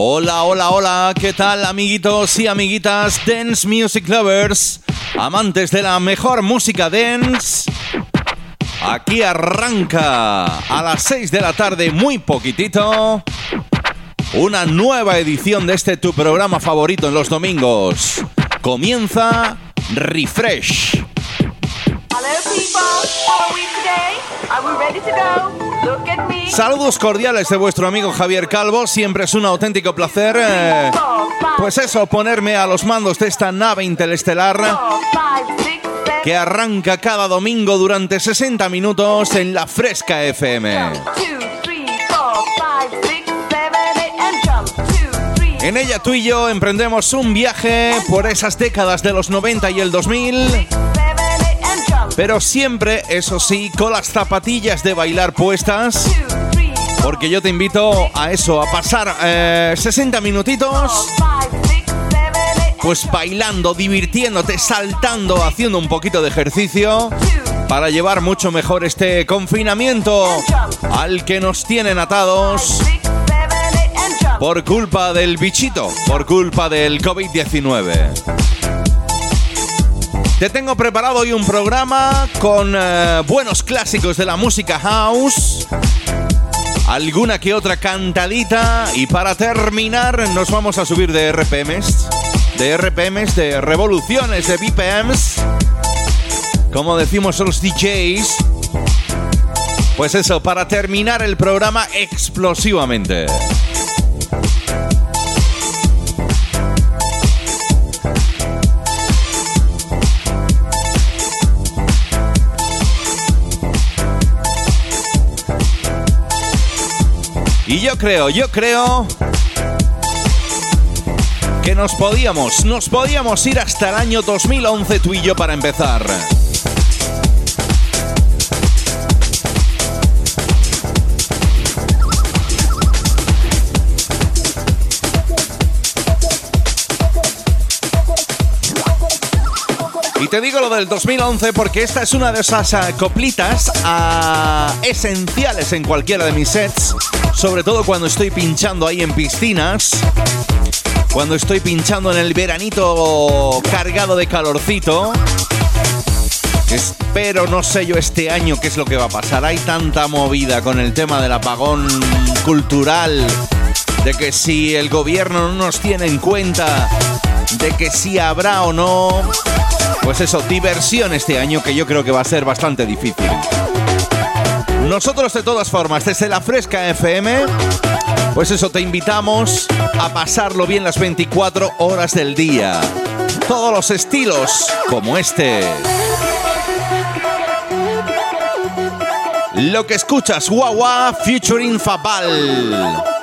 Hola, hola, hola, ¿qué tal amiguitos y amiguitas Dance Music Lovers? Amantes de la mejor música dance. Aquí arranca a las 6 de la tarde, muy poquitito. Una nueva edición de este tu programa favorito en los domingos. Comienza Refresh. Saludos cordiales de vuestro amigo Javier Calvo. Siempre es un auténtico placer, eh, pues eso, ponerme a los mandos de esta nave interestelar. que arranca cada domingo durante 60 minutos en la Fresca FM. En ella tú y yo emprendemos un viaje por esas décadas de los 90 y el 2000, pero siempre, eso sí, con las zapatillas de bailar puestas, porque yo te invito a eso, a pasar eh, 60 minutitos pues bailando, divirtiéndote, saltando, haciendo un poquito de ejercicio. Para llevar mucho mejor este confinamiento al que nos tienen atados por culpa del bichito, por culpa del COVID-19. Te tengo preparado hoy un programa con eh, buenos clásicos de la música house, alguna que otra cantadita y para terminar nos vamos a subir de RPMs, de RPMs, de revoluciones, de BPMs, como decimos los DJs. Pues eso, para terminar el programa explosivamente. Y yo creo, yo creo que nos podíamos, nos podíamos ir hasta el año 2011 tú y yo para empezar. Y te digo lo del 2011 porque esta es una de esas coplitas ah, esenciales en cualquiera de mis sets, sobre todo cuando estoy pinchando ahí en piscinas, cuando estoy pinchando en el veranito cargado de calorcito. Espero, no sé yo este año qué es lo que va a pasar. Hay tanta movida con el tema del apagón cultural, de que si el gobierno no nos tiene en cuenta, de que si habrá o no, pues eso, diversión este año que yo creo que va a ser bastante difícil. Nosotros de todas formas, desde la Fresca FM, pues eso, te invitamos a pasarlo bien las 24 horas del día. Todos los estilos, como este. Lo que escuchas, Wawa featuring Fabal.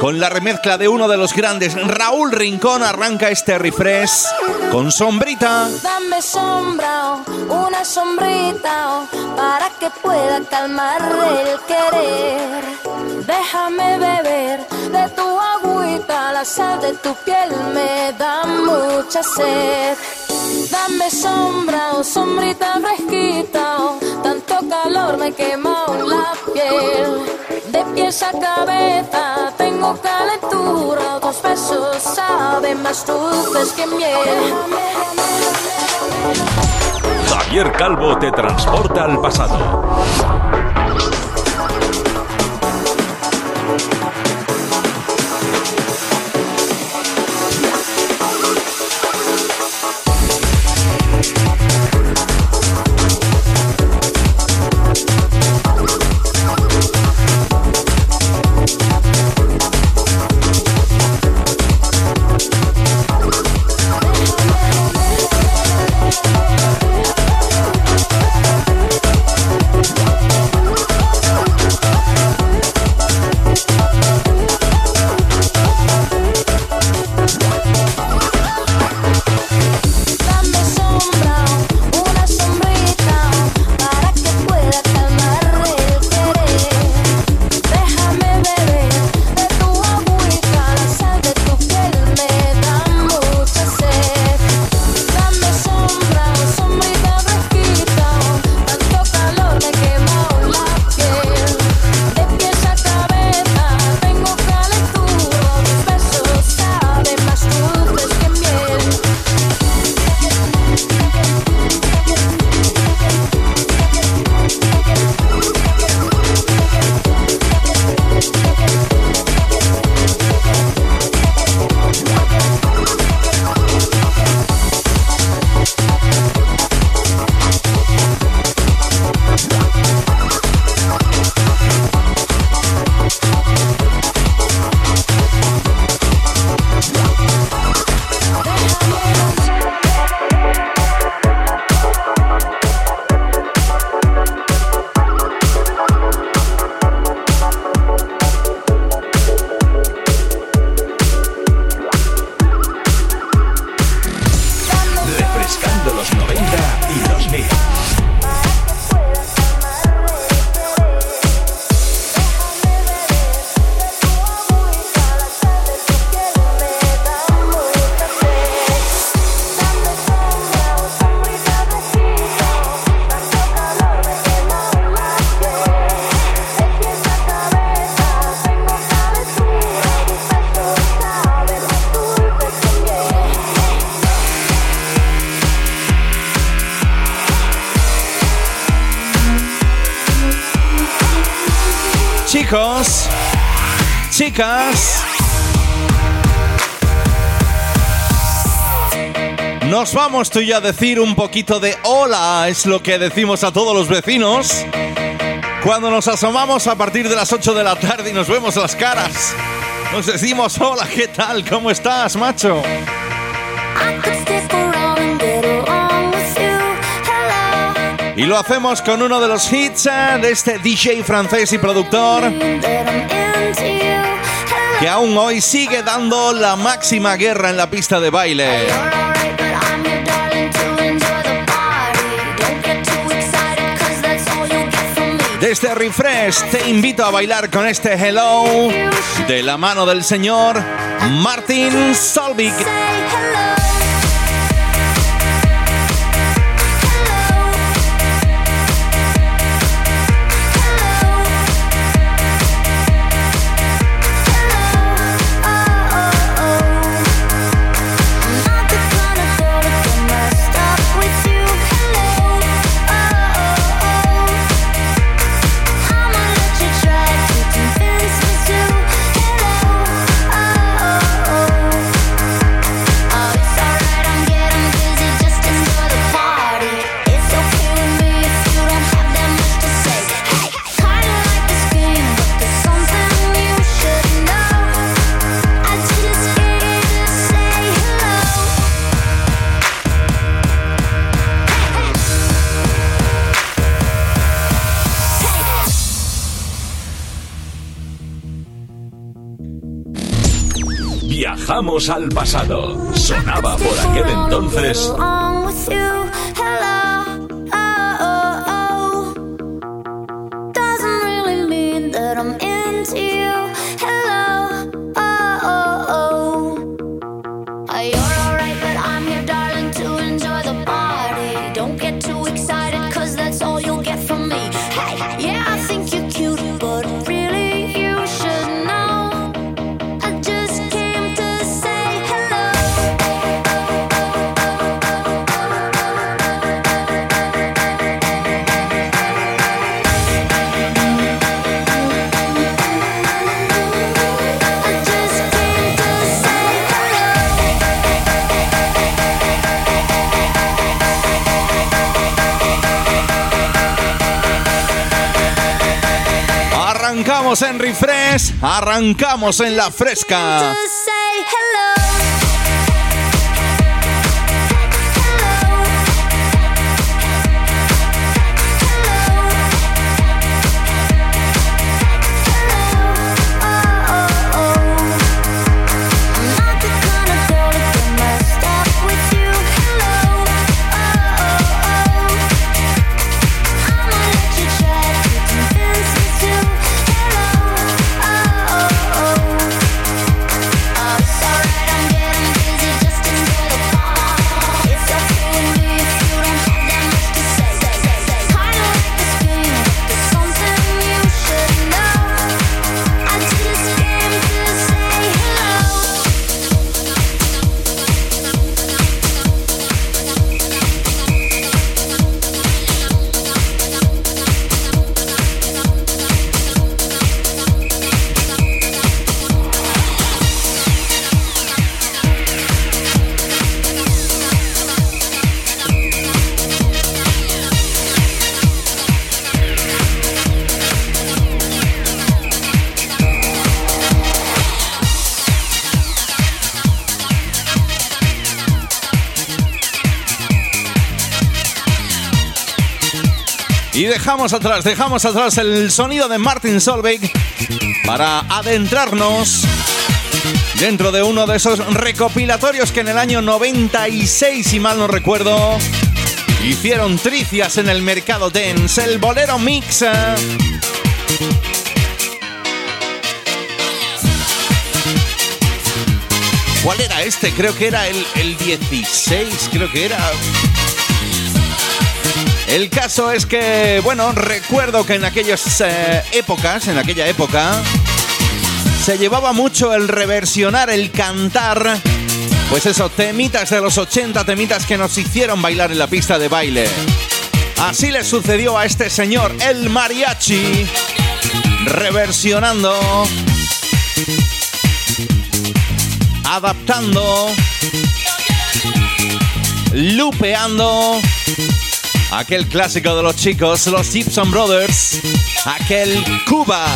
Con la remezcla de uno de los grandes, Raúl Rincón, arranca este refresh con sombrita. Dame sombra, una sombrita, para que pueda calmar el querer. Déjame beber de tu agüita, la sal de tu piel me da mucha sed. Dame sombra, sombrita fresquita calor me quema la piel. De pies a cabeza tengo calentura, tus besos saben más dulces que miel. Javier Calvo te transporta al pasado. Nos vamos tú y a decir un poquito de hola, es lo que decimos a todos los vecinos. Cuando nos asomamos a partir de las 8 de la tarde y nos vemos las caras, nos decimos hola, ¿qué tal? ¿Cómo estás, macho? Y lo hacemos con uno de los hits eh, de este DJ francés y productor que aún hoy sigue dando la máxima guerra en la pista de baile. Desde Refresh te invito a bailar con este Hello de la mano del señor Martin Solvik. Al pasado. Estamos en refresh, arrancamos en la fresca. Dejamos atrás, dejamos atrás el sonido de Martin Solveig para adentrarnos dentro de uno de esos recopilatorios que en el año 96, si mal no recuerdo, hicieron tricias en el mercado dance, el bolero mix. ¿Cuál era este? Creo que era el, el 16, creo que era... El caso es que, bueno, recuerdo que en aquellas eh, épocas, en aquella época, se llevaba mucho el reversionar, el cantar, pues eso, temitas de los 80, temitas que nos hicieron bailar en la pista de baile. Así le sucedió a este señor, el mariachi, reversionando, adaptando, lupeando aquel clásico de los chicos, los Gibson Brothers, aquel Cuba.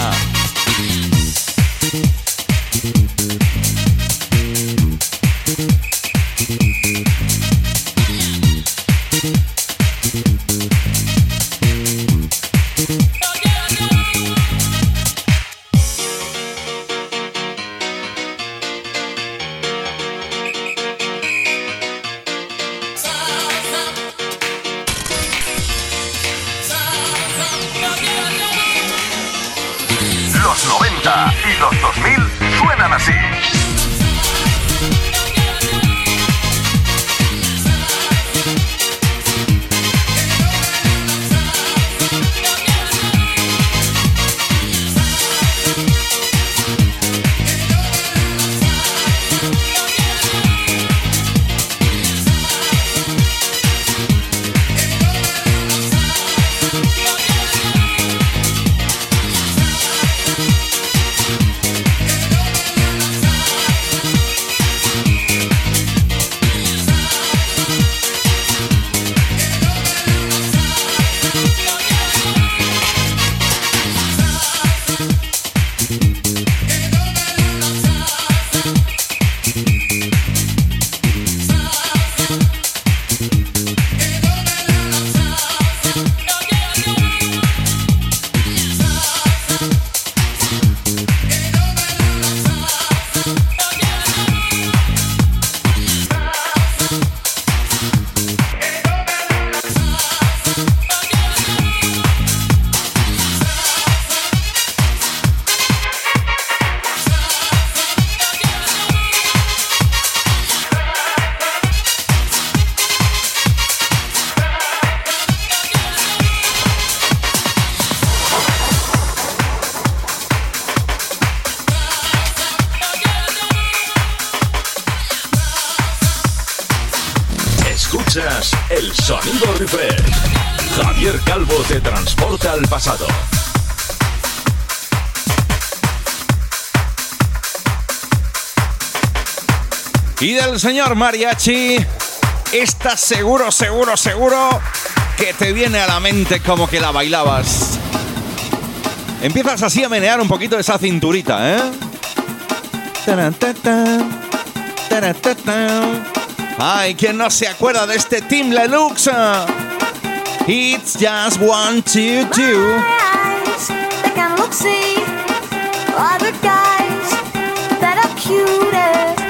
Señor mariachi, estás seguro, seguro, seguro que te viene a la mente como que la bailabas. empiezas así a menear un poquito esa cinturita, ¿eh? Ay, ¿quién no se acuerda de este Team Lelux? It's just one, two, two. Other guys that are cuter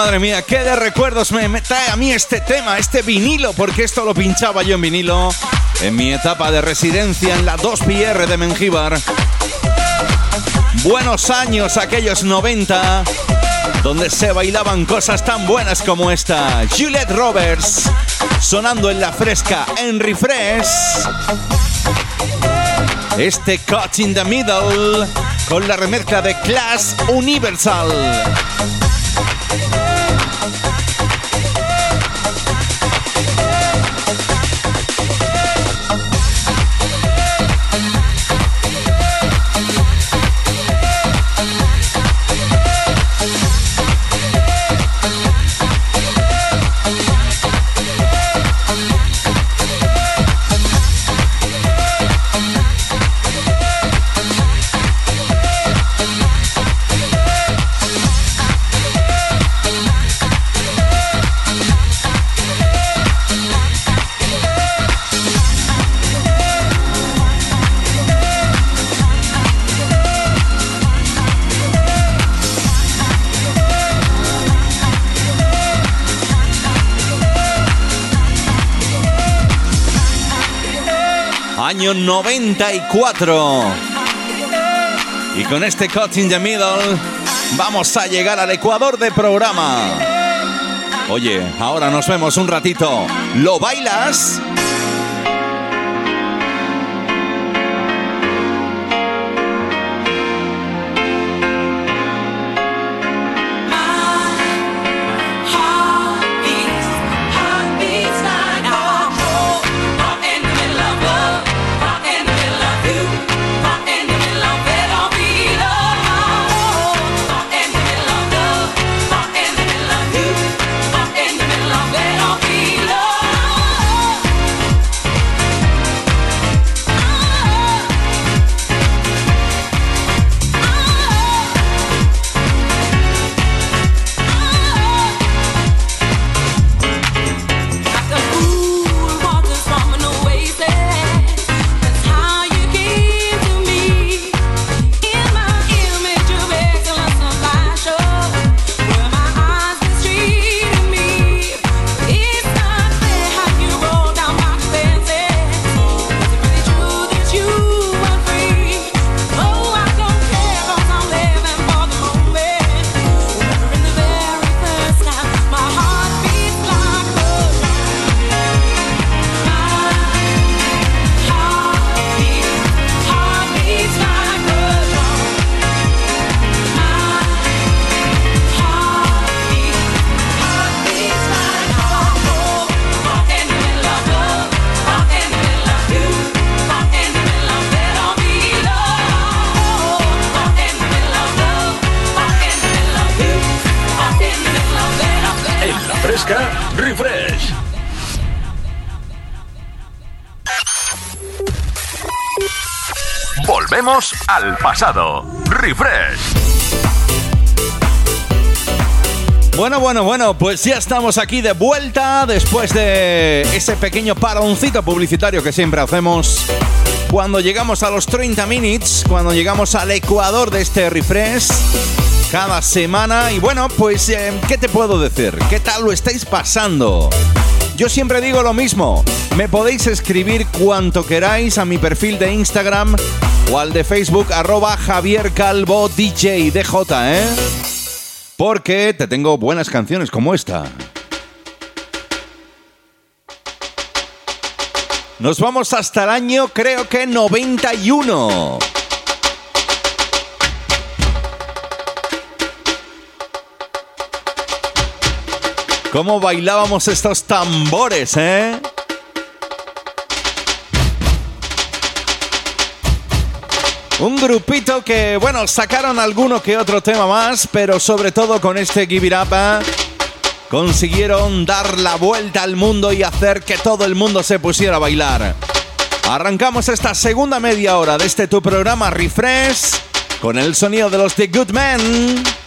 Madre mía, qué de recuerdos me, me trae a mí este tema, este vinilo, porque esto lo pinchaba yo en vinilo en mi etapa de residencia en la 2PR de Mengíbar. Buenos años aquellos 90, donde se bailaban cosas tan buenas como esta. Juliette Roberts, sonando en la fresca en Refresh. Este Cut in the Middle con la remezcla de Class Universal. 94. Y con este Cut in the Middle vamos a llegar al Ecuador de programa. Oye, ahora nos vemos un ratito. ¿Lo bailas? Al pasado. Refresh. Bueno, bueno, bueno, pues ya estamos aquí de vuelta después de ese pequeño paroncito publicitario que siempre hacemos cuando llegamos a los 30 minutes, cuando llegamos al ecuador de este refresh cada semana. Y bueno, pues, eh, ¿qué te puedo decir? ¿Qué tal lo estáis pasando? Yo siempre digo lo mismo. Me podéis escribir cuanto queráis a mi perfil de Instagram o al de Facebook arroba Javier Calvo DJ DJ, ¿eh? Porque te tengo buenas canciones como esta. Nos vamos hasta el año creo que 91. ¿Cómo bailábamos estos tambores, eh? Un grupito que, bueno, sacaron alguno que otro tema más, pero sobre todo con este Give It Up, ¿eh? consiguieron dar la vuelta al mundo y hacer que todo el mundo se pusiera a bailar. Arrancamos esta segunda media hora de este tu programa Refresh con el sonido de los The Good Men.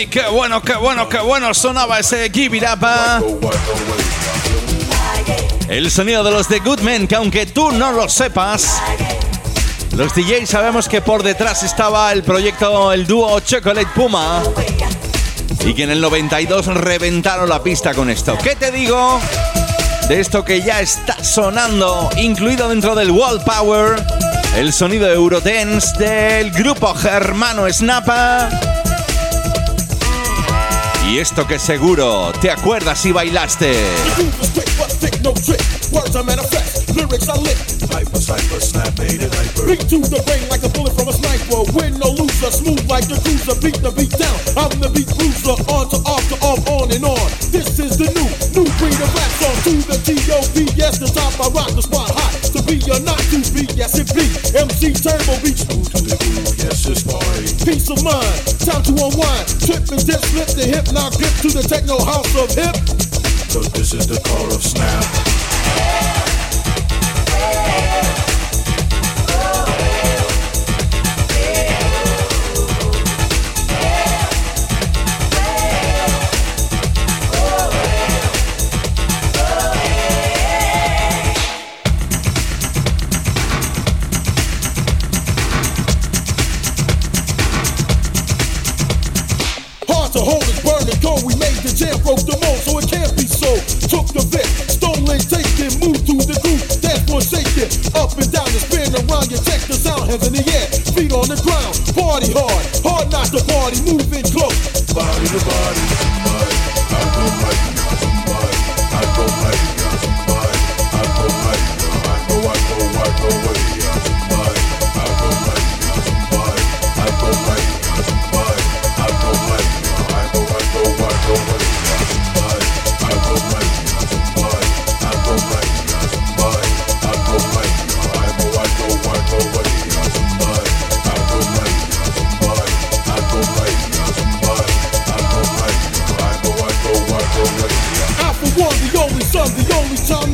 Ay, qué bueno, qué bueno, qué bueno sonaba ese Give. ¿eh? El sonido de los The Good Men, que aunque tú no lo sepas, los DJs sabemos que por detrás estaba el proyecto, el dúo Chocolate Puma, y que en el 92 reventaron la pista con esto. ¿Qué te digo? De esto que ya está sonando, incluido dentro del Wall Power, el sonido Eurodance del grupo germano Snappa. Y esto que seguro te acuerdas y bailaste. Beat to the brain like a bullet from a sniper. Win or loser, smooth like the cruiser. Beat the beat down. I'm the beat bruiser. On to off to off, on and on. This is the new, new breed of rap song. To the T.O.B. Yes, the top I rock the spot hot. To be or not to be, yes it be. MC Turbo beats. Peace of mind, time to unwind. Trip and dip, flip the hip, now grip to the techno house of hip. Cause this is the call of snap. Broke the mold, so it can't be so. Took the bit, stolen, taken, moved through the dance floor shaking, up and down and spin around. You check the sound, hands in the air, feet on the ground. Party hard, hard not to party, moving close. Body to body,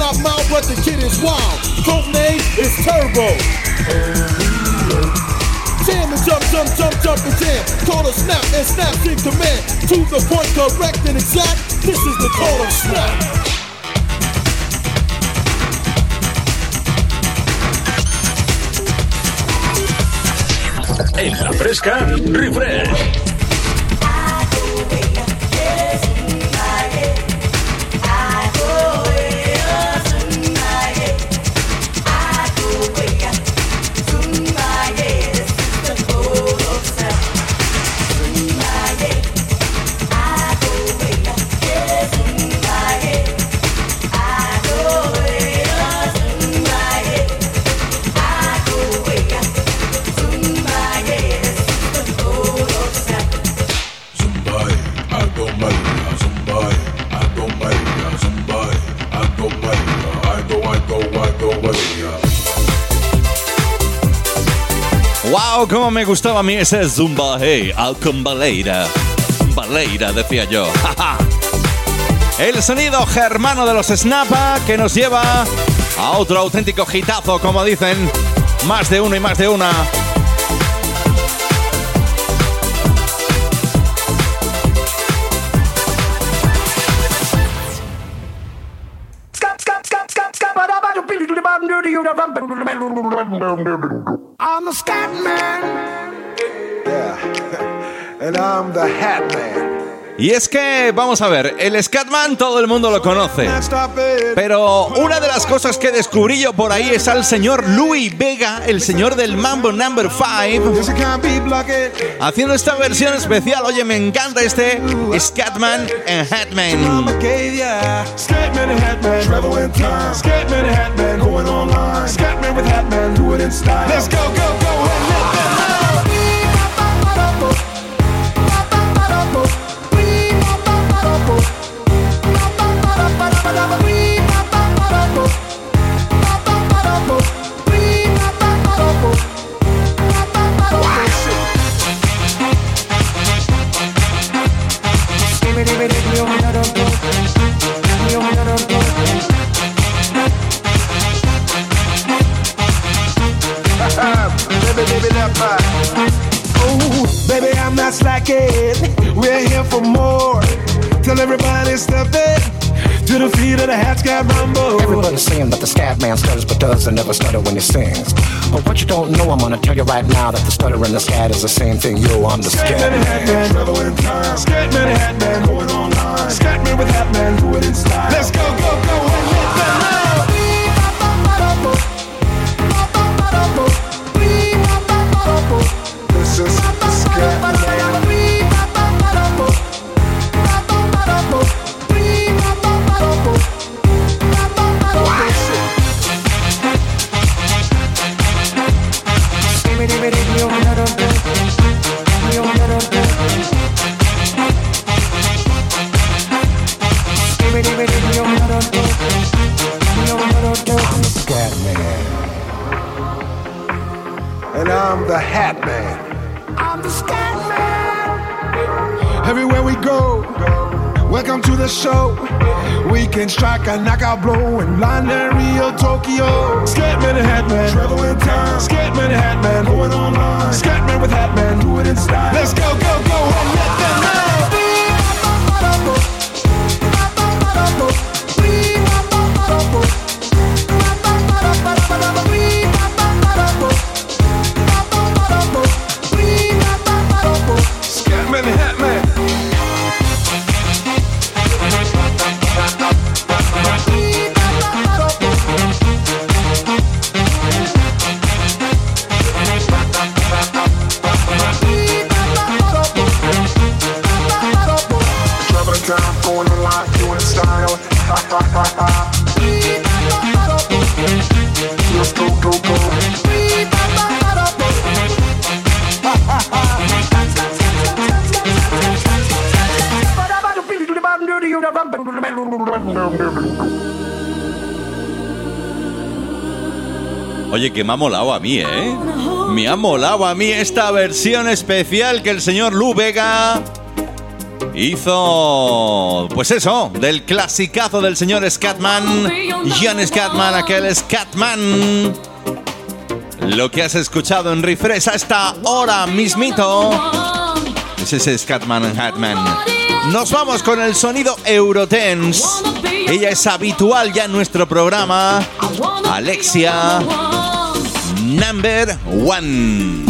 but the kid is wild. Code name is Turbo. Jam and jump, jump, jump, jump and jam. Call a snap and snaps in command. To the point, correct and exact. This is the call of snap. En la fresca, refresh. ¡Cómo me gustaba a mí ese Zumba Hey! Alcon Baleira. Decía yo. El sonido germano de los Snappa que nos lleva a otro auténtico hitazo, como dicen más de uno y más de una. I'm the scat man. Yeah. and I'm the hat man. Y es que, vamos a ver, el Scatman todo el mundo lo conoce. Pero una de las cosas que descubrí yo por ahí es al señor Louis Vega, el señor del Mambo Number 5, haciendo esta versión especial. Oye, me encanta este Scatman and Hatman. Baby. Oh, baby, I'm not slacking. We're here for more. Tell everybody step it to the feet of the hat scat rumble. Everybody's saying that the scat man stutters but does and never stutter when he sings. But what you don't know, I'm gonna tell you right now that the stutter and the scat is the same thing. Yo, I'm the Scat scat man, hat man, travel in time. Scat man, hat man, going online. Scat man with hat man, do it in style. Let's go, go, go, and let them the show. We can strike a knockout blow in London, Rio, Tokyo. Scatman and Hatman, travel in time. Scatman and Hatman, going online. Scatman with Hatman, do it in style. Let's go, go, go, and Oye, que me ha molado a mí, ¿eh? Me ha molado a mí esta versión especial que el señor Lu Vega hizo. Pues eso, del clasicazo del señor Scatman, John Scatman, aquel Scatman. Lo que has escuchado en Refresh a esta hora mismito. Es ese Scatman Hatman. Nos vamos con el sonido Eurotense. Ella es habitual ya en nuestro programa. Alexia Number One.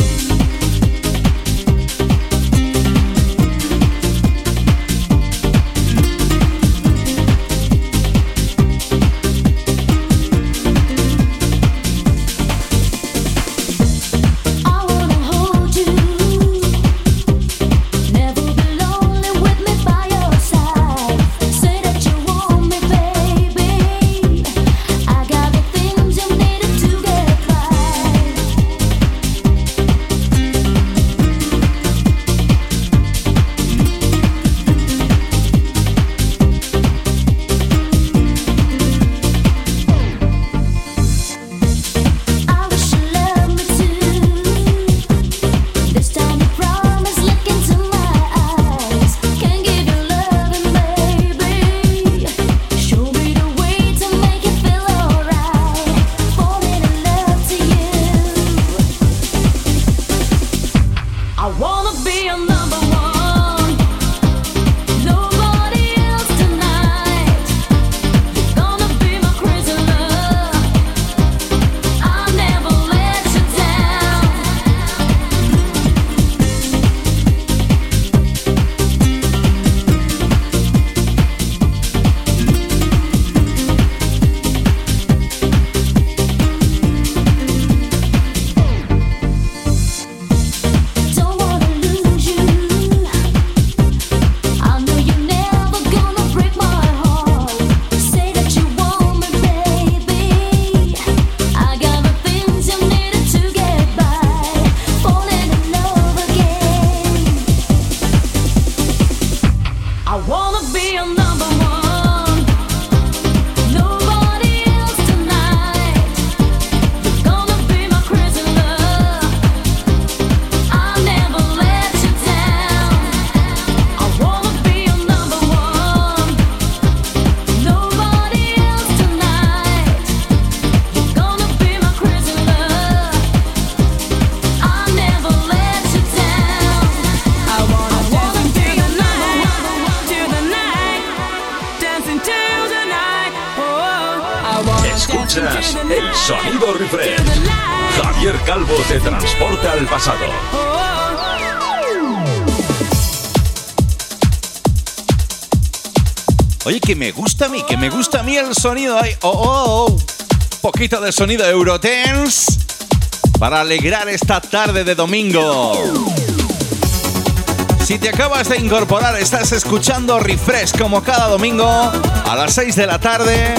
Oye, que me gusta a mí, que me gusta a mí el sonido ahí. Oh, oh, oh. Poquito de sonido Eurotense para alegrar esta tarde de domingo. Si te acabas de incorporar, estás escuchando Refresh como cada domingo a las 6 de la tarde,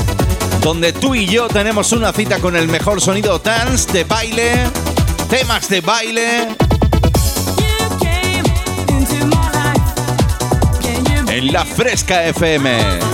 donde tú y yo tenemos una cita con el mejor sonido dance, de baile, temas de baile. La Fresca FM.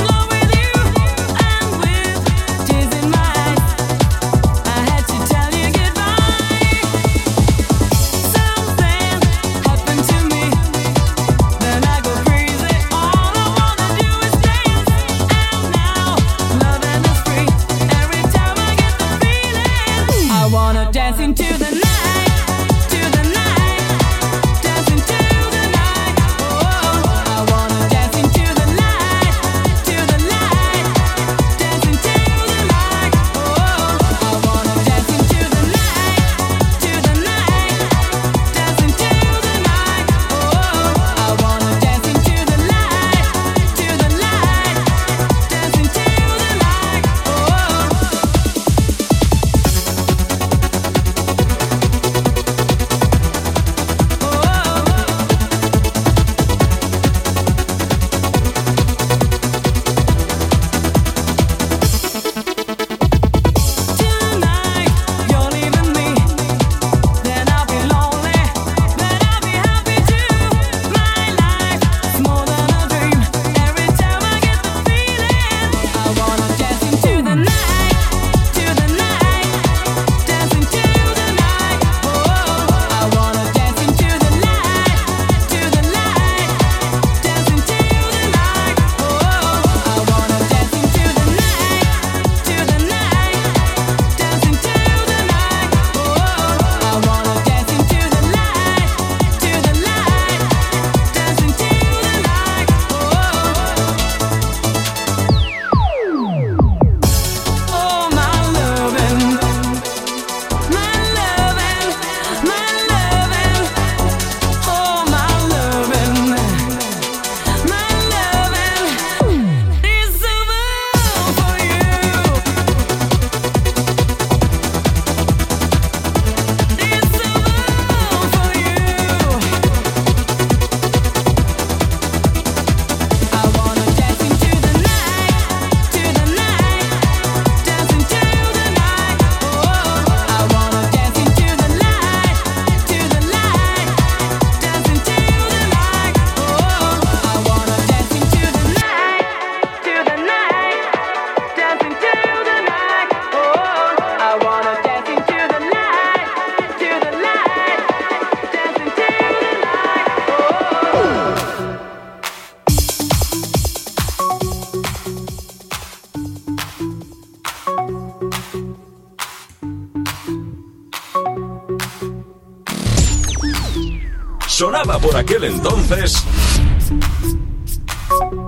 Aquel entonces.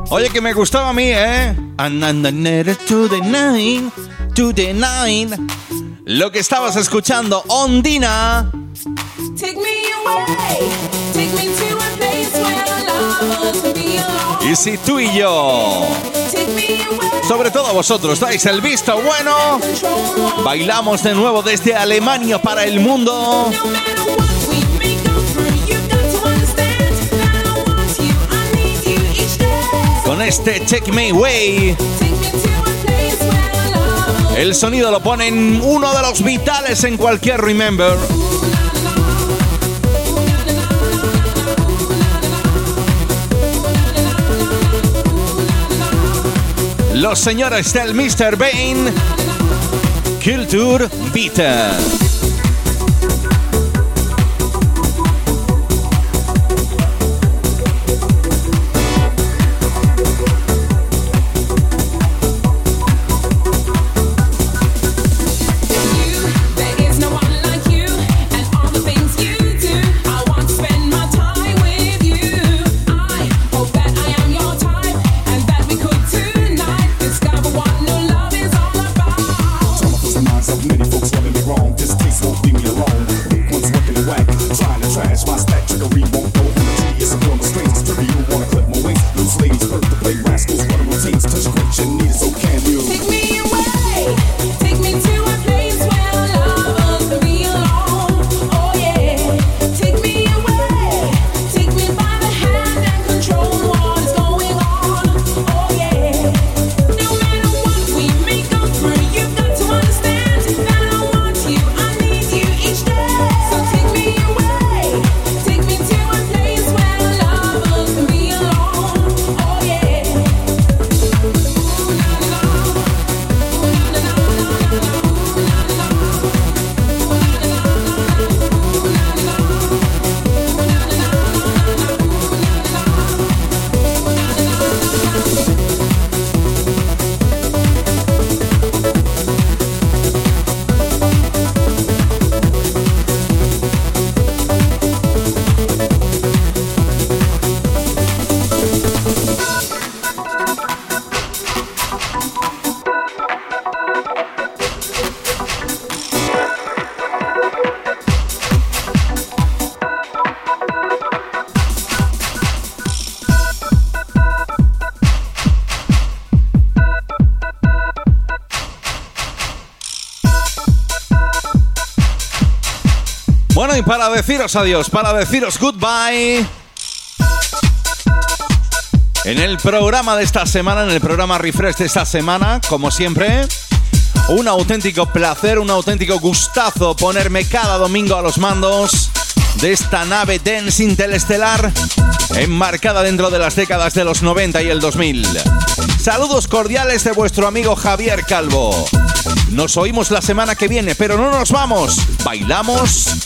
Oye, que me gustaba a mí, ¿eh? To the nine, to the nine. Lo que estabas escuchando, Ondina. Y si tú y yo, sobre todo vosotros, dais el visto bueno, bailamos de nuevo desde Alemania para el mundo. Este Check Me Way. El sonido lo ponen uno de los vitales en cualquier Remember. Los señores del Mr. Bane, Culture Vita. Para deciros adiós, para deciros goodbye. En el programa de esta semana, en el programa Refresh de esta semana, como siempre, un auténtico placer, un auténtico gustazo ponerme cada domingo a los mandos de esta nave dense interestelar enmarcada dentro de las décadas de los 90 y el 2000. Saludos cordiales de vuestro amigo Javier Calvo. Nos oímos la semana que viene, pero no nos vamos. Bailamos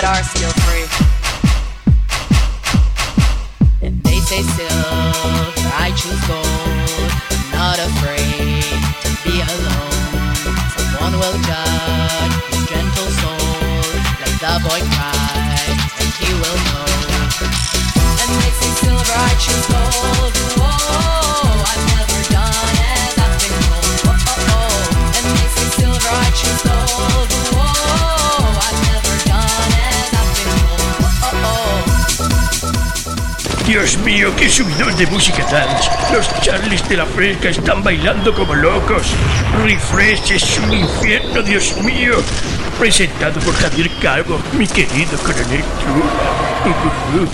that are still free. And they say silver, I choose gold. I'm not afraid to be alone. Someone will judge his gentle soul. Let the boy cry, and he will know. And they say silver, I choose gold. Oh, Whoa, I've never Dios mío, qué subidón de música dance. Los Charlies de la Fresca están bailando como locos. Refresh es un infierno, Dios mío. Presentado por Javier Calvo, mi querido coronel Chula.